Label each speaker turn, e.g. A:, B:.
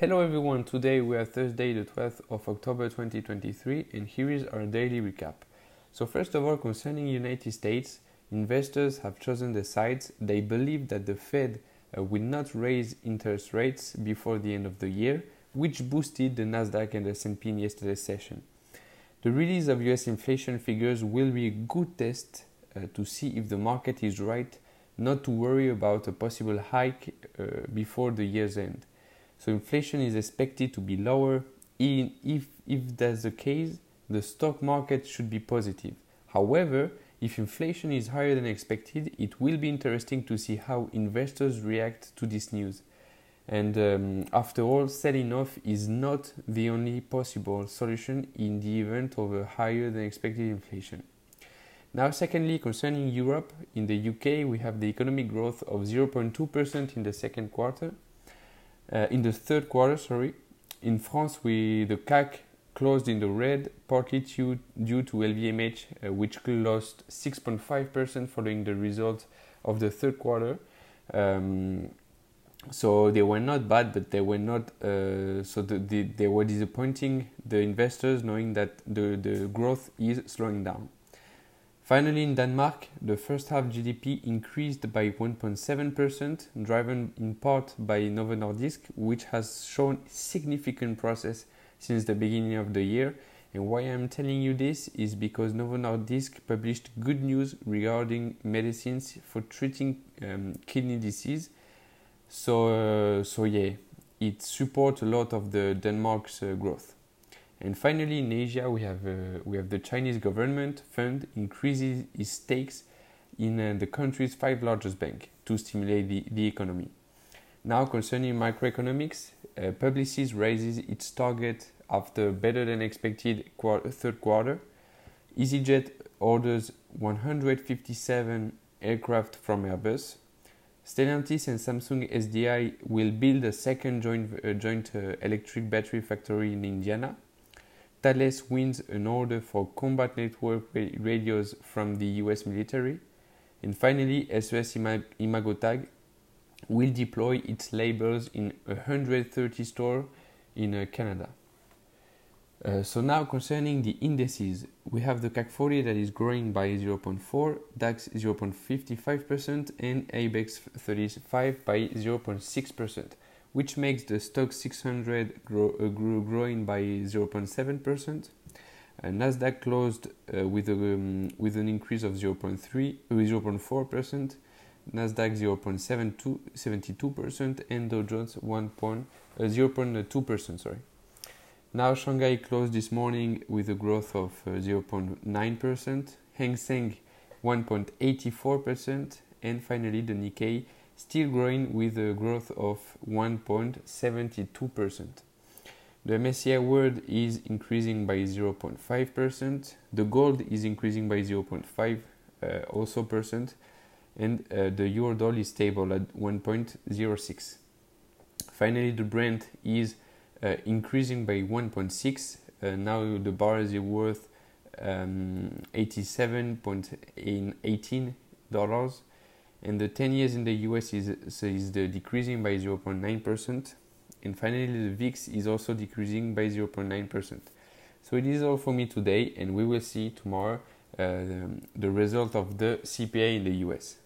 A: Hello everyone, today we are Thursday the 12th of October 2023 and here is our daily recap. So first of all concerning United States, investors have chosen the sides. They believe that the Fed uh, will not raise interest rates before the end of the year, which boosted the Nasdaq and the S&P in yesterday's session. The release of US inflation figures will be a good test uh, to see if the market is right not to worry about a possible hike uh, before the year's end. So inflation is expected to be lower. In, if, if that's the case, the stock market should be positive. However, if inflation is higher than expected, it will be interesting to see how investors react to this news. And um, after all, selling off is not the only possible solution in the event of a higher than expected inflation. Now, secondly, concerning Europe, in the UK, we have the economic growth of 0.2% in the second quarter uh, in the third quarter, sorry, in France, we the CAC closed in the red, partly due, due to LVMH, uh, which lost 6.5% following the results of the third quarter. Um, so they were not bad, but they were not. Uh, so the, the, they were disappointing the investors, knowing that the, the growth is slowing down. Finally, in Denmark, the first half GDP increased by 1.7%, driven in part by Novo Nordisk, which has shown significant progress since the beginning of the year. And why I'm telling you this is because Novo Nordisk published good news regarding medicines for treating um, kidney disease. So, uh, so yeah, it supports a lot of the Denmark's uh, growth. And finally, in Asia, we have uh, we have the Chinese government fund increases its stakes in uh, the country's five largest bank to stimulate the, the economy. Now, concerning microeconomics, uh, Publicis raises its target after better than expected third quarter. EasyJet orders 157 aircraft from Airbus. Stellantis and Samsung SDI will build a second joint, uh, joint uh, electric battery factory in Indiana. Thales wins an order for combat network radios from the US military. And finally, SES-imagotag will deploy its labels in 130 stores in uh, Canada. Uh, so now concerning the indices, we have the CAC 40 that is growing by 0.4, DAX 0.55% and IBEX 35 by 0.6% which makes the Stoxx 600 grow, uh, grow, growing by 0.7%. Uh, Nasdaq closed uh, with a, um, with an increase of 0.3 0.4%. Nasdaq 0.72% and Dow Jones 1. Uh, 0.2%. Sorry. Now Shanghai closed this morning with a growth of 0.9%. Hang Seng 1.84% and finally the Nikkei still growing with a growth of 1.72%. The MSCI World is increasing by 0.5%. The gold is increasing by 0.5 uh, also percent, and uh, the euro dollar is stable at 1.06. Finally, the Brent is uh, increasing by 1.6. Uh, now the bar is worth um, 87.18 dollars and the 10 years in the US is, is the decreasing by 0.9%, and finally the VIX is also decreasing by 0.9%. So it is all for me today, and we will see tomorrow uh, the result of the CPI in the US.